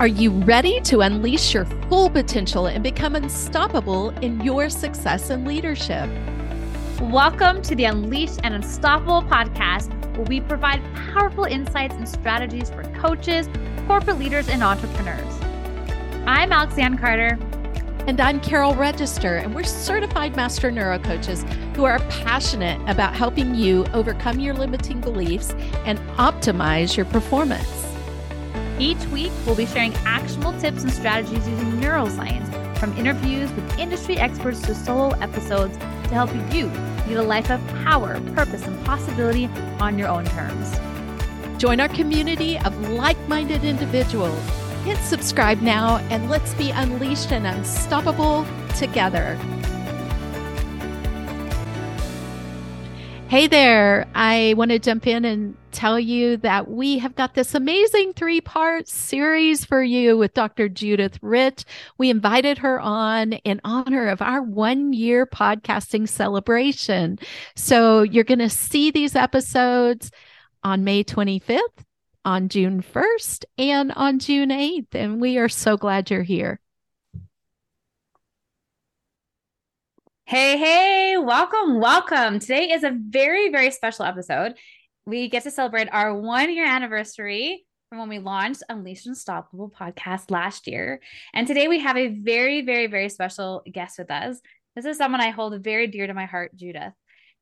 Are you ready to unleash your full potential and become unstoppable in your success and leadership? Welcome to the Unleashed and Unstoppable podcast, where we provide powerful insights and strategies for coaches, corporate leaders, and entrepreneurs. I'm Alex Lianne Carter. And I'm Carol Register, and we're certified master neurocoaches who are passionate about helping you overcome your limiting beliefs and optimize your performance. Each week, we'll be sharing actionable tips and strategies using neuroscience, from interviews with industry experts to solo episodes to help you lead a life of power, purpose, and possibility on your own terms. Join our community of like minded individuals. Hit subscribe now and let's be unleashed and unstoppable together. Hey there. I want to jump in and tell you that we have got this amazing three part series for you with Dr. Judith Rich. We invited her on in honor of our one year podcasting celebration. So you're going to see these episodes on May 25th, on June 1st, and on June 8th. And we are so glad you're here. Hey, hey, welcome, welcome. Today is a very, very special episode. We get to celebrate our one year anniversary from when we launched Unleashed Unstoppable podcast last year. And today we have a very, very, very special guest with us. This is someone I hold very dear to my heart, Judith.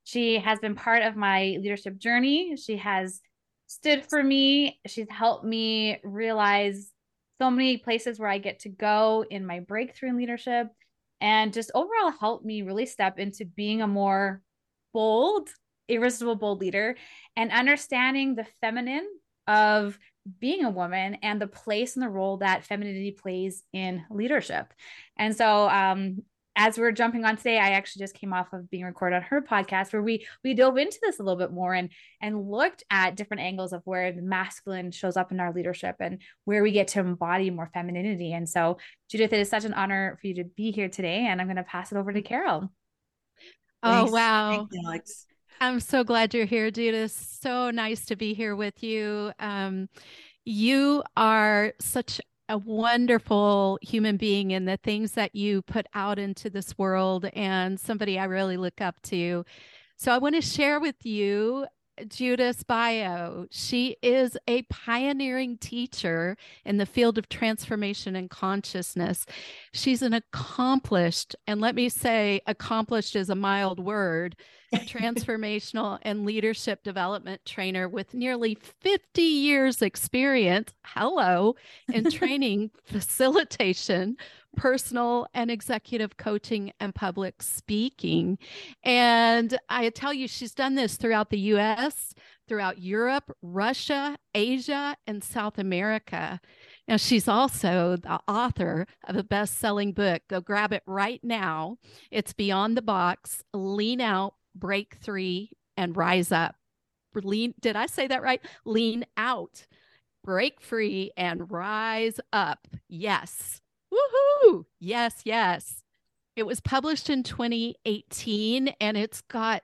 She has been part of my leadership journey. She has stood for me. She's helped me realize so many places where I get to go in my breakthrough in leadership and just overall helped me really step into being a more bold, irresistible, bold leader and understanding the feminine of being a woman and the place and the role that femininity plays in leadership. And so um, as we're jumping on today, I actually just came off of being recorded on her podcast where we we dove into this a little bit more and and looked at different angles of where the masculine shows up in our leadership and where we get to embody more femininity. And so, Judith, it is such an honor for you to be here today, and I'm going to pass it over to Carol. Oh Thanks. wow, Thanks, Alex. I'm so glad you're here, Judith. So nice to be here with you. Um, you are such a wonderful human being and the things that you put out into this world and somebody I really look up to. So I want to share with you Judith's bio. She is a pioneering teacher in the field of transformation and consciousness. She's an accomplished, and let me say, accomplished is a mild word, transformational and leadership development trainer with nearly 50 years experience hello in training facilitation personal and executive coaching and public speaking and i tell you she's done this throughout the us throughout europe russia asia and south america now, she's also the author of a best selling book. Go grab it right now. It's Beyond the Box Lean Out, break three, and rise up. Lean, did I say that right? Lean out, break free, and rise up. Yes. Woohoo. Yes, yes. It was published in 2018 and it's got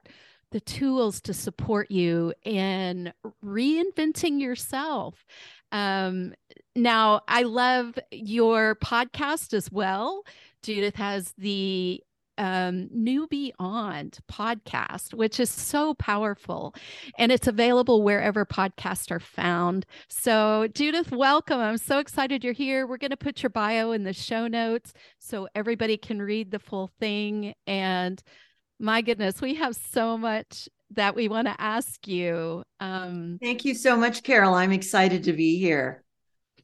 the tools to support you in reinventing yourself. Um, now, I love your podcast as well. Judith has the um, New Beyond podcast, which is so powerful. And it's available wherever podcasts are found. So, Judith, welcome. I'm so excited you're here. We're going to put your bio in the show notes so everybody can read the full thing. And my goodness, we have so much that we want to ask you. Um, Thank you so much, Carol. I'm excited to be here.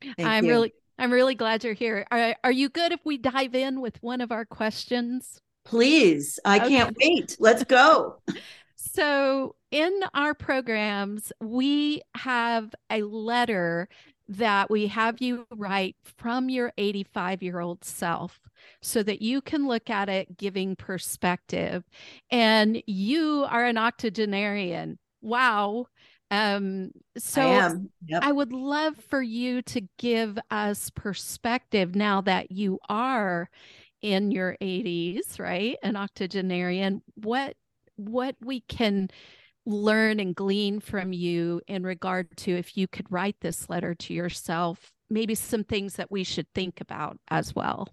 Thank I'm you. really I'm really glad you're here. Are, are you good if we dive in with one of our questions? Please. I okay. can't wait. Let's go. so, in our programs, we have a letter that we have you write from your 85 year old self so that you can look at it giving perspective. And you are an octogenarian. Wow. Um, so I, yep. I would love for you to give us perspective now that you are in your 80s, right? An octogenarian, what what we can learn and glean from you in regard to if you could write this letter to yourself, maybe some things that we should think about as well.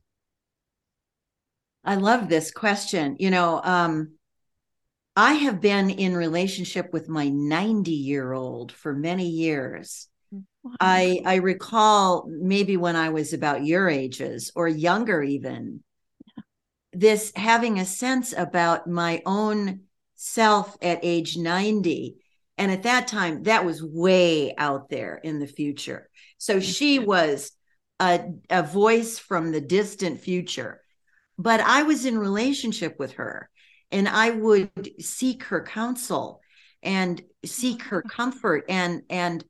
I love this question. You know, um, I have been in relationship with my 90 year old for many years. Wow. I I recall maybe when I was about your ages or younger even this having a sense about my own self at age 90 and at that time that was way out there in the future. So she was a, a voice from the distant future. But i was in relationship with her and i would seek her counsel and seek her mm-hmm. comfort and and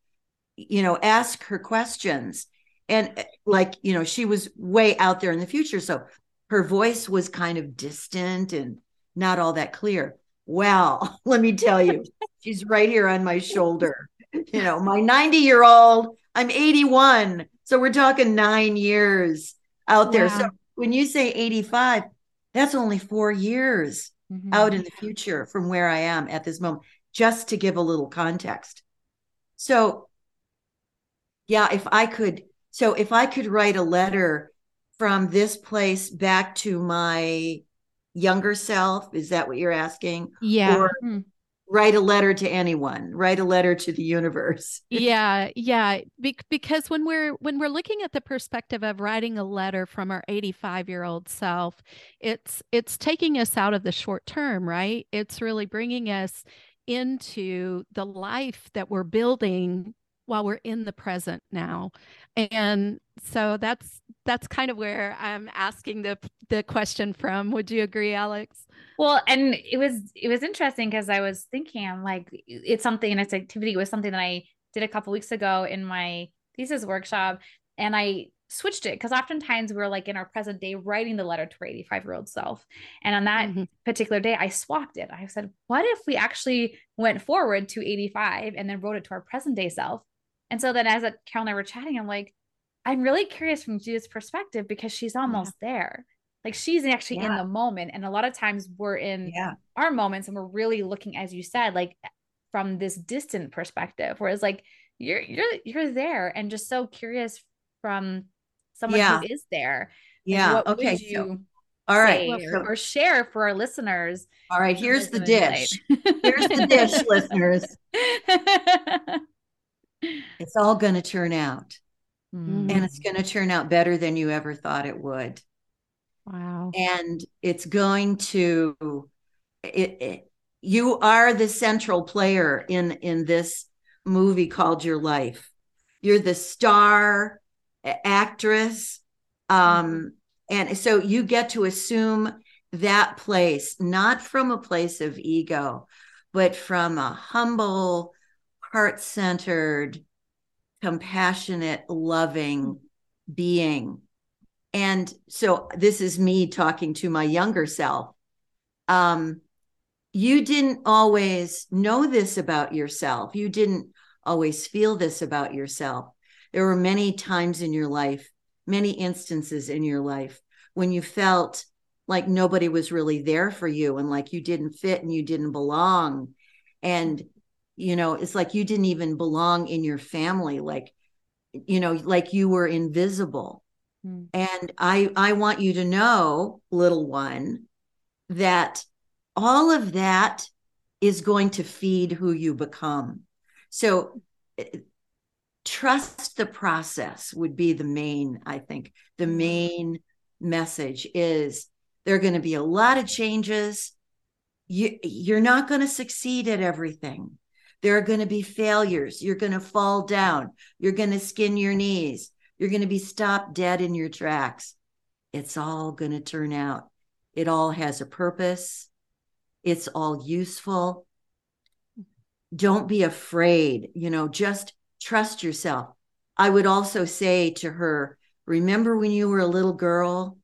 you know ask her questions. And like you know she was way out there in the future. So her voice was kind of distant and not all that clear. Well, let me tell you, she's right here on my shoulder. You know, my 90 year old, I'm 81. So we're talking nine years out there. Wow. So when you say 85, that's only four years mm-hmm. out in the future from where I am at this moment, just to give a little context. So, yeah, if I could, so if I could write a letter from this place back to my younger self? Is that what you're asking? Yeah. Or mm-hmm. write a letter to anyone, write a letter to the universe. yeah, yeah. Be- because when we're when we're looking at the perspective of writing a letter from our 85 year old self, it's it's taking us out of the short term, right? It's really bringing us into the life that we're building while we're in the present now. And so that's that's kind of where i'm asking the the question from. Would you agree alex? Well and it was it was interesting because i was thinking i'm like it's something and its activity was something that i did a couple weeks ago in my thesis workshop and i switched it because oftentimes we're like in our present day writing the letter to our 85 year old self. And on that mm-hmm. particular day i swapped it. I said what if we actually went forward to 85 and then wrote it to our present day self and so then as a, Carol and I were chatting, I'm like, I'm really curious from Judith's perspective because she's almost yeah. there. Like she's actually yeah. in the moment. And a lot of times we're in yeah. our moments and we're really looking, as you said, like from this distant perspective. Whereas like you're you're you're there and just so curious from someone who is there. Yeah. okay. so, all right. Or, or, share for our listeners. All right. Here's the dish. here's the dish, listeners. It's all going to turn out. Mm-hmm. And it's going to turn out better than you ever thought it would. Wow. And it's going to it, it you are the central player in in this movie called Your Life. You're the star actress um and so you get to assume that place not from a place of ego but from a humble heart centered, compassionate, loving being. And so this is me talking to my younger self. Um, you didn't always know this about yourself. You didn't always feel this about yourself. There were many times in your life, many instances in your life when you felt like nobody was really there for you and like you didn't fit and you didn't belong. And you know it's like you didn't even belong in your family like you know like you were invisible. Mm. and i i want you to know little one that all of that is going to feed who you become. So eh, trust the process would be the main i think. The hmm. main message is there are going to be a lot of changes. You you're not going to succeed at everything there are going to be failures. You're going to fall down. You're going to skin your knees. You're going to be stopped dead in your tracks. It's all going to turn out. It all has a purpose. It's all useful. Don't be afraid, you know, just trust yourself. I would also say to her, remember when you were a little girl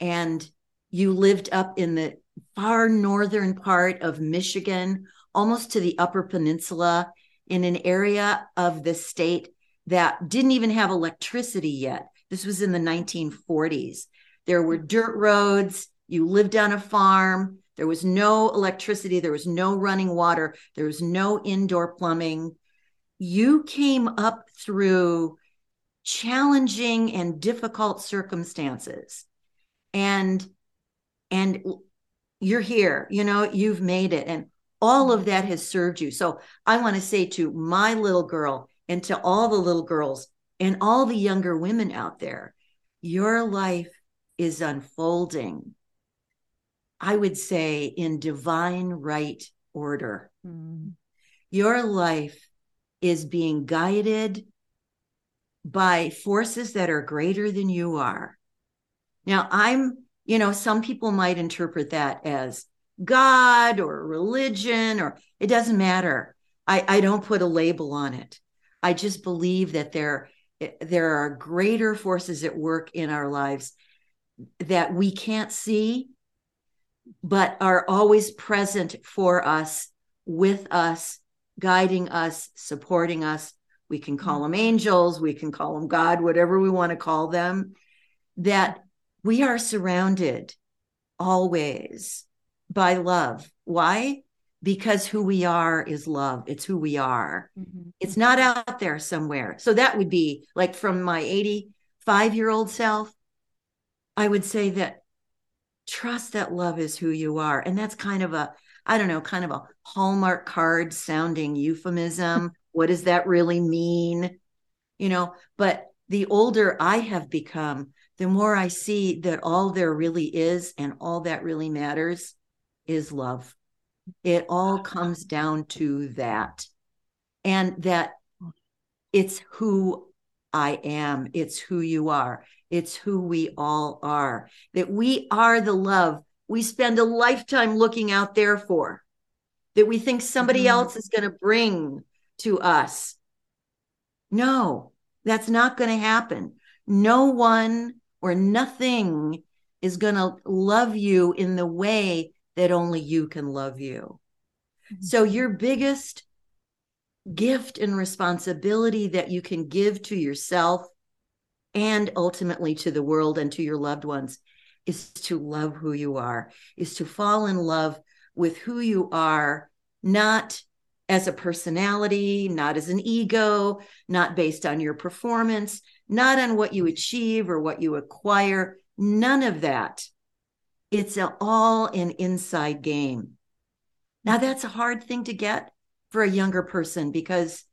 and you lived up in the far northern part of Michigan almost to the Upper Peninsula in an area of the state that didn't even have electricity yet. This was in the 1940s. There were dirt roads. You lived on a farm. There was no electricity, there was no running water, there was no indoor plumbing. You came up through challenging and difficult circumstances. And and you're here, you know, you've made it and all of that has served you. So I want to say to my little girl and to all the little girls and all the younger women out there, your life is unfolding I would say, in divine right order. Mm. Your life is being guided by forces that are greater than you are. Now, I'm, you know, some people might interpret that as God or religion, or it doesn't matter. I, I don't put a label on it. I just believe that there, there are greater forces at work in our lives that we can't see but are always present for us, with us, guiding us, supporting us. We can call them angels, we can call them God, whatever we want to call them, that we are surrounded always by love. Why? Because who we are is love. It's who we are. Mm-hmm. It's not out there somewhere. So that would be like from my 85 year old self, I would say that trust that love is who you are. And that's kind of a, I don't know, kind of a Hallmark card sounding euphemism. what does that really mean? You know, but the older I have become, the more I see that all there really is and all that really matters is love. It all comes down to that. And that it's who I am, it's who you are. It's who we all are, that we are the love we spend a lifetime looking out there for, that we think somebody mm-hmm. else is going to bring to us. No, that's not going to happen. No one or nothing is going to love you in the way that only you can love you. Mm-hmm. So, your biggest gift and responsibility that you can give to yourself and ultimately to the world and to your loved ones is to love who you are, is to fall in love with who you are, not as a personality, not as an ego, not based on your performance, not on what you achieve or what you acquire, none of that. It's all an inside game. Now, that's a hard thing to get for a younger person because,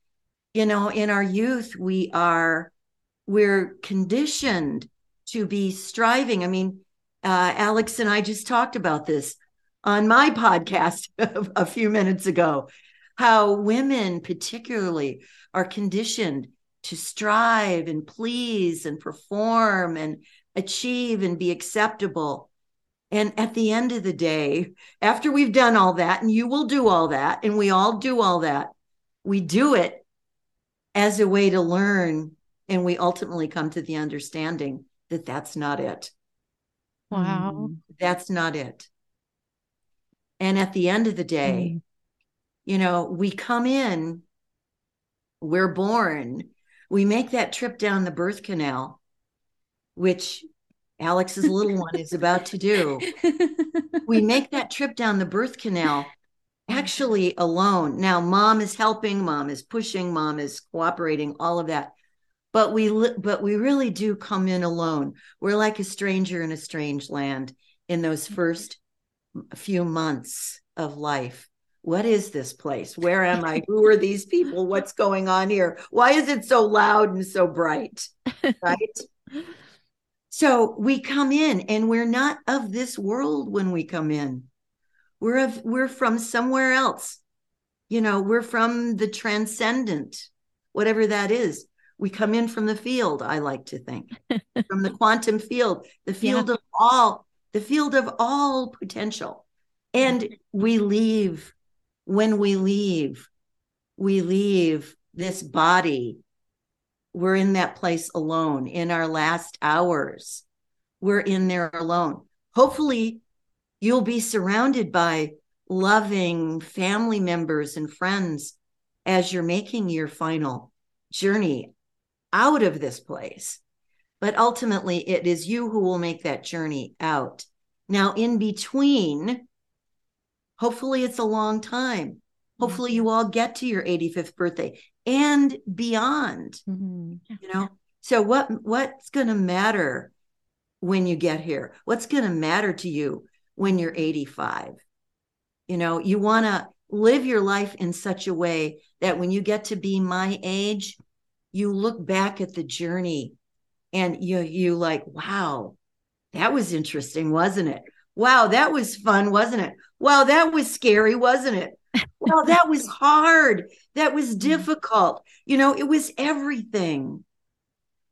you know, in our youth, we are we're conditioned to be striving. I mean, uh, Alex and I just talked about this on my podcast a few minutes ago how women, particularly, are conditioned to strive and please and perform and achieve and be acceptable. And at the end of the day, after we've done all that, and you will do all that, and we all do all that, we do it as a way to learn and we ultimately come to the understanding that that's not it. Wow. That's not it. And at the end of the day, mm. you know, we come in, we're born, we make that trip down the birth canal, which Alex's little one is about to do. We make that trip down the birth canal actually alone. Now, mom is helping, mom is pushing, mom is cooperating, all of that. But we but we really do come in alone. We're like a stranger in a strange land in those mm-hmm. first few months of life. What is this place? Where am i? Who are these people? What's going on here? Why is it so loud and so bright? Right so we come in and we're not of this world when we come in. We're of we're from somewhere else. You know we're from the transcendent whatever that is. We come in from the field i like to think. From the quantum field the field yeah. of all the field of all potential. And we leave. When we leave we leave this body we're in that place alone in our last hours we're in there alone hopefully you'll be surrounded by loving family members and friends as you're making your final journey out of this place. But ultimately, it is you who will make that journey out. Now, in between, Hopefully, it's a long time. Hopefully, mm-hmm. you all get to your 85th birthday and beyond. Mm-hmm. You know, so what what's going to matter when you get here? What's going to matter to you when you're 85? You know, you want to live your life in such a way that when you get to be my age, you look back at the journey and you you like, wow, that was interesting, wasn't it? Wow, that was fun, wasn't it? Wow, that was scary, wasn't it? Wow, that was hard. That was mm-hmm. difficult. You know, it was everything.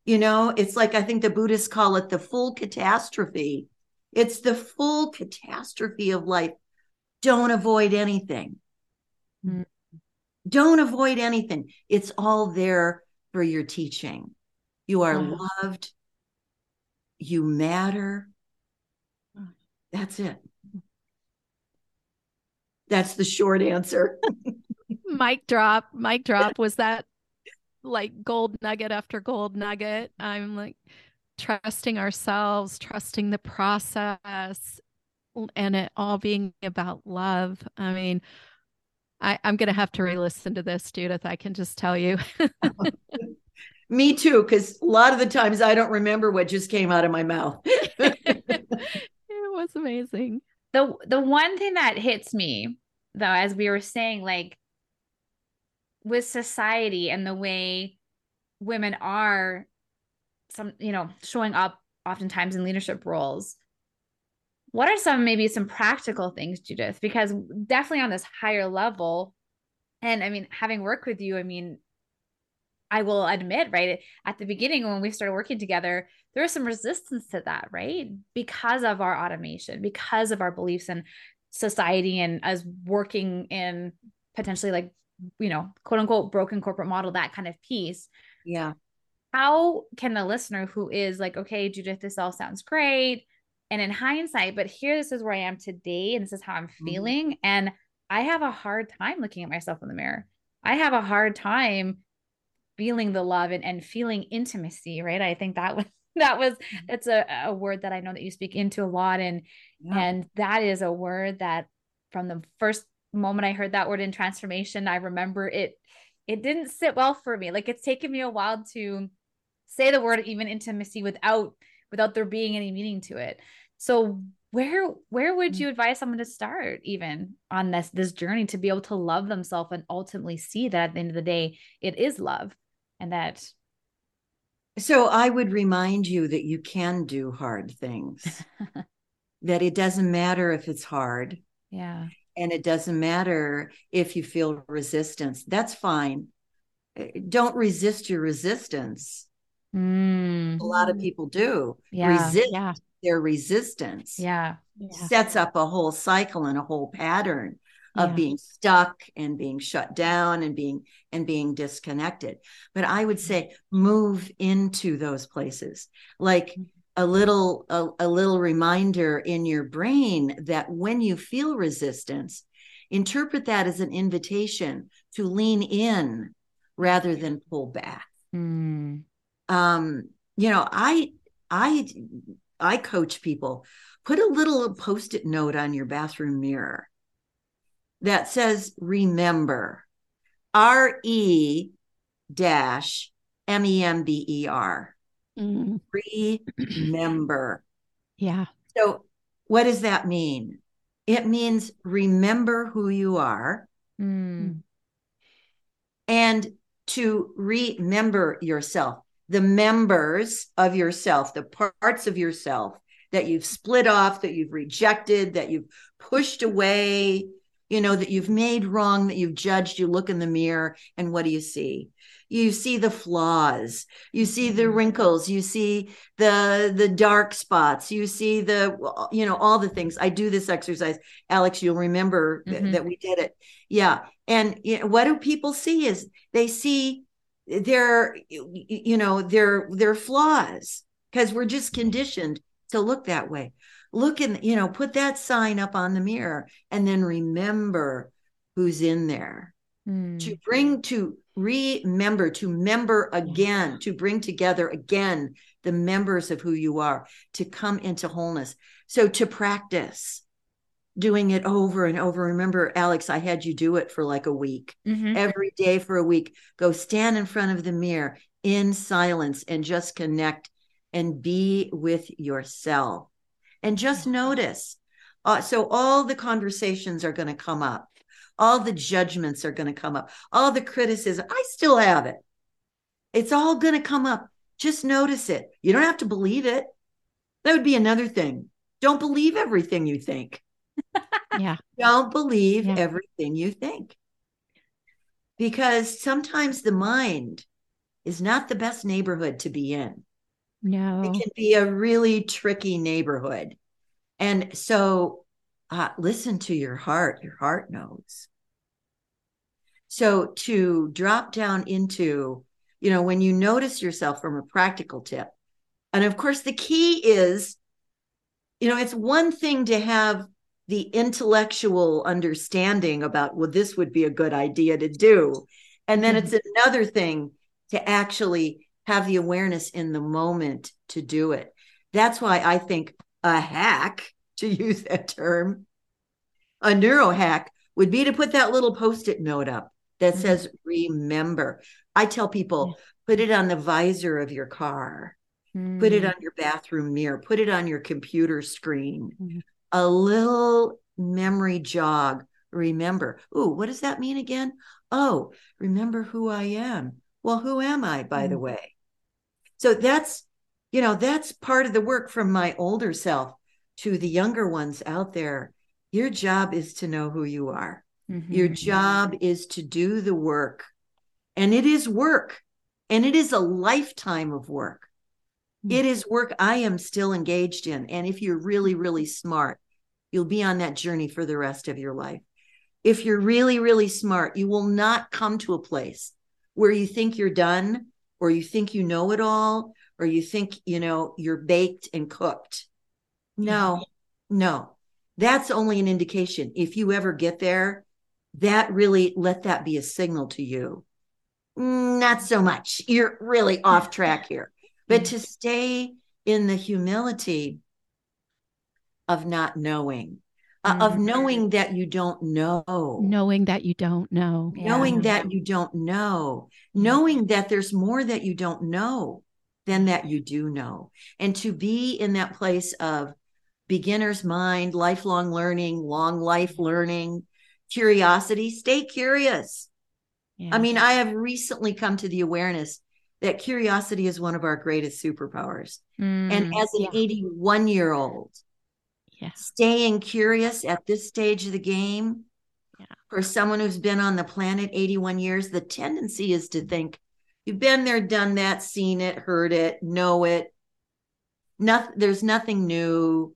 You know, it's like I think the Buddhists call it the full catastrophe. It's the full catastrophe of life. Don't avoid anything. Mm. Don't avoid anything. It's all there for your teaching. You are loved. You matter. That's it. That's the short answer. mic drop. Mic drop. Was that like gold nugget after gold nugget? I'm like trusting ourselves, trusting the process, and it all being about love. I mean, I, I'm going to have to re listen to this, Judith. I can just tell you. Me too, because a lot of the times I don't remember what just came out of my mouth. it was amazing. The the one thing that hits me though, as we were saying, like with society and the way women are some, you know, showing up oftentimes in leadership roles. What are some maybe some practical things, Judith? Because definitely on this higher level, and I mean, having worked with you, I mean, I will admit, right, at the beginning when we started working together, there was some resistance to that, right? Because of our automation, because of our beliefs in society and as working in potentially like, you know, quote unquote broken corporate model, that kind of piece. Yeah. How can the listener who is like, okay, Judith, this all sounds great. And in hindsight, but here, this is where I am today, and this is how I'm mm-hmm. feeling. Mm-hmm. And I have a hard time looking at myself in the mirror. I have a hard time feeling the love and, and feeling intimacy, right? I think that was that was mm-hmm. that's a, a word that I know that you speak into a lot. And yeah. and that is a word that from the first moment I heard that word in transformation, I remember it it didn't sit well for me. Like it's taken me a while to say the word even intimacy without without there being any meaning to it. So where where would you mm. advise someone to start even on this this journey to be able to love themselves and ultimately see that at the end of the day it is love and that so i would remind you that you can do hard things. That it doesn't matter if it's hard. Yeah. And it doesn't matter if you feel resistance. That's fine. Eh, don't resist your resistance. Mm. a lot of people do. Yeah. resist yeah. their resistance. Yeah. yeah. Sets up a whole cycle and a whole pattern of yeah. being stuck and being shut down and being and being disconnected but i would say move into those places like mm-hmm. a little a, a little reminder in your brain that when you feel resistance interpret that as an invitation to lean in rather than pull back mm. um you know i i i coach people put a little post-it note on your bathroom mirror that says remember. R E dash M E M B E R. Mm. Remember. Yeah. So, what does that mean? It means remember who you are mm. and to remember yourself, the members of yourself, the parts of yourself that you've split off, that you've rejected, that you've pushed away, you know that you've made wrong that you've judged you look in the mirror and what do you see? You see the flaws. You see the mm-hmm. wrinkles. You see the the dark spots. You see the you know all the things. I do this exercise. Alex you'll remember mm-hmm. th- that we did it. Yeah. And you know, what do people see is they see their you know their their flaws because we're just conditioned to look that way look in you know put that sign up on the mirror and then remember who's in there mm. to bring to remember to member again to bring together again the members of who you are to come into wholeness so to practice doing it over and over. Remember, Alex, I had you do it for like a week, mm-hmm. every day for a week. Go stand in front of the mirror in silence and just connect and be with yourself and just notice. Uh, so, all the conversations are going to come up, all the judgments are going to come up, all the criticism. I still have it. It's all going to come up. Just notice it. You don't have to believe it. That would be another thing. Don't believe everything you think. yeah. Don't believe yeah. everything you think. Because sometimes the mind is not the best neighborhood to be in. No. It can be a really tricky neighborhood. And so uh, listen to your heart. Your heart knows. So to drop down into, you know, when you notice yourself from a practical tip, and of course, the key is, you know, it's one thing to have the intellectual understanding about, well, this would be a good idea to do. And then mm-hmm. it's another thing to actually have the awareness in the moment to do it. That's why I think a hack, to use that term, a neuro hack would be to put that little post it note up that mm-hmm. says, remember. I tell people, put it on the visor of your car Mm. Put it mm. on your bathroom mirror, put it on your computer screen. Mm. A little memory jog. Remember, oh, what does that mean again? Oh, remember who I am. Well, who am I, by the way? So that's, you know, that's part of the work from my older self to the younger ones out there. Your job is to know who you are. Mm-hmm. Your job is to do the work. And it is work. And it is a lifetime of work. It is work I am still engaged in. And if you're really, really smart, you'll be on that journey for the rest of your life. If you're really, really smart, you will not come to a place where you think you're done or you think you know it all or you think, you know, you're baked and cooked. No, mm-hmm. no. That's only an indication. If you ever get there, that really let that be a signal to you. Mm, not so much. You're really off track here but to stay in the humility of not knowing uh, of mm-hmm. knowing that you don't know knowing that you don't know knowing yeah. that you don't know knowing that there's more that you don't know than that you do know and to be in that place of beginner's mind lifelong learning long life learning curiosity stay curious yeah. i mean i have recently come to the awareness that curiosity is one of our greatest superpowers. Mm, and as an 81 year old, yeah. staying curious at this stage of the game, yeah. for someone who's been on the planet 81 years, the tendency is to think you've been there, done that, seen it, heard it, know it. Nothing, there's nothing new,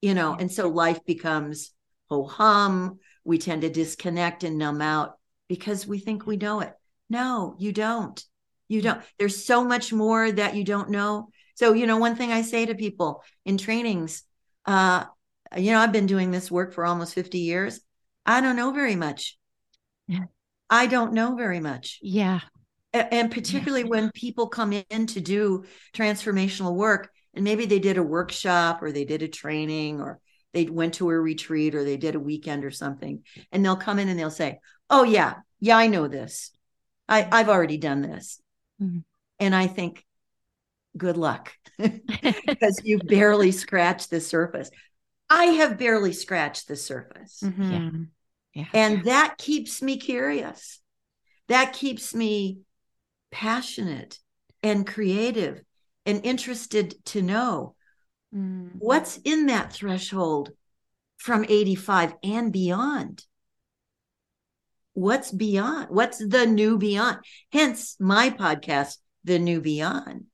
you know, and so life becomes ho hum. We tend to disconnect and numb out because we think we know it. No, you don't. You don't, there's so much more that you don't know. So, you know, one thing I say to people in trainings, uh, you know, I've been doing this work for almost 50 years. I don't know very much. Yeah. I don't know very much. Yeah. And particularly yeah. when people come in to do transformational work and maybe they did a workshop or they did a training or they went to a retreat or they did a weekend or something and they'll come in and they'll say, "Oh yeah, yeah, I know this. I I've already done this." Mm-hmm. And I think, good luck, because you barely scratched the surface. I have barely scratched the surface. Mm-hmm. Yeah. yeah. And that keeps me curious. That keeps me passionate and creative and interested to know mm. what's in that threshold from 85 and beyond what's beyond what's the new beyond hence my podcast the new beyond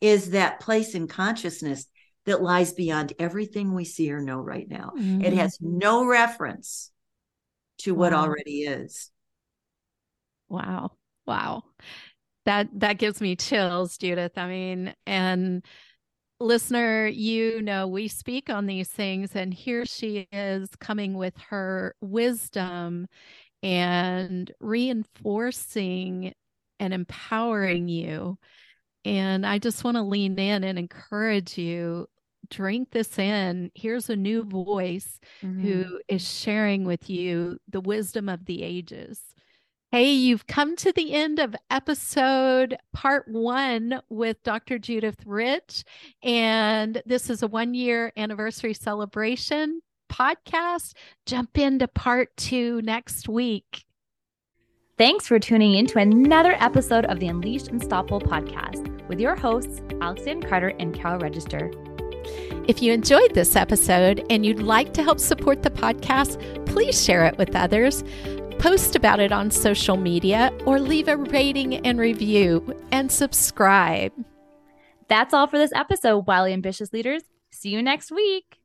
is that place in consciousness that lies beyond everything we see or know right now mm-hmm. it has no reference to what wow. already is wow wow that that gives me chills judith i mean and listener, you know, we speak on these things, and here she is coming with her wisdom and reinforcing and empowering you. And I just want to lean in and encourage you drink this in. Here's a new voice mm-hmm. who is sharing with you the wisdom of the ages. Hey, you've come to the end of episode part one with Dr. Judith Rich. And this is a one year anniversary celebration podcast. Jump into part two next week. Thanks for tuning in to another episode of the Unleashed Unstoppable podcast with your hosts, Alex Lianne Carter and Carol Register. If you enjoyed this episode and you'd like to help support the podcast, please share it with others post about it on social media, or leave a rating and review and subscribe. That's all for this episode, Wildly Ambitious Leaders. See you next week.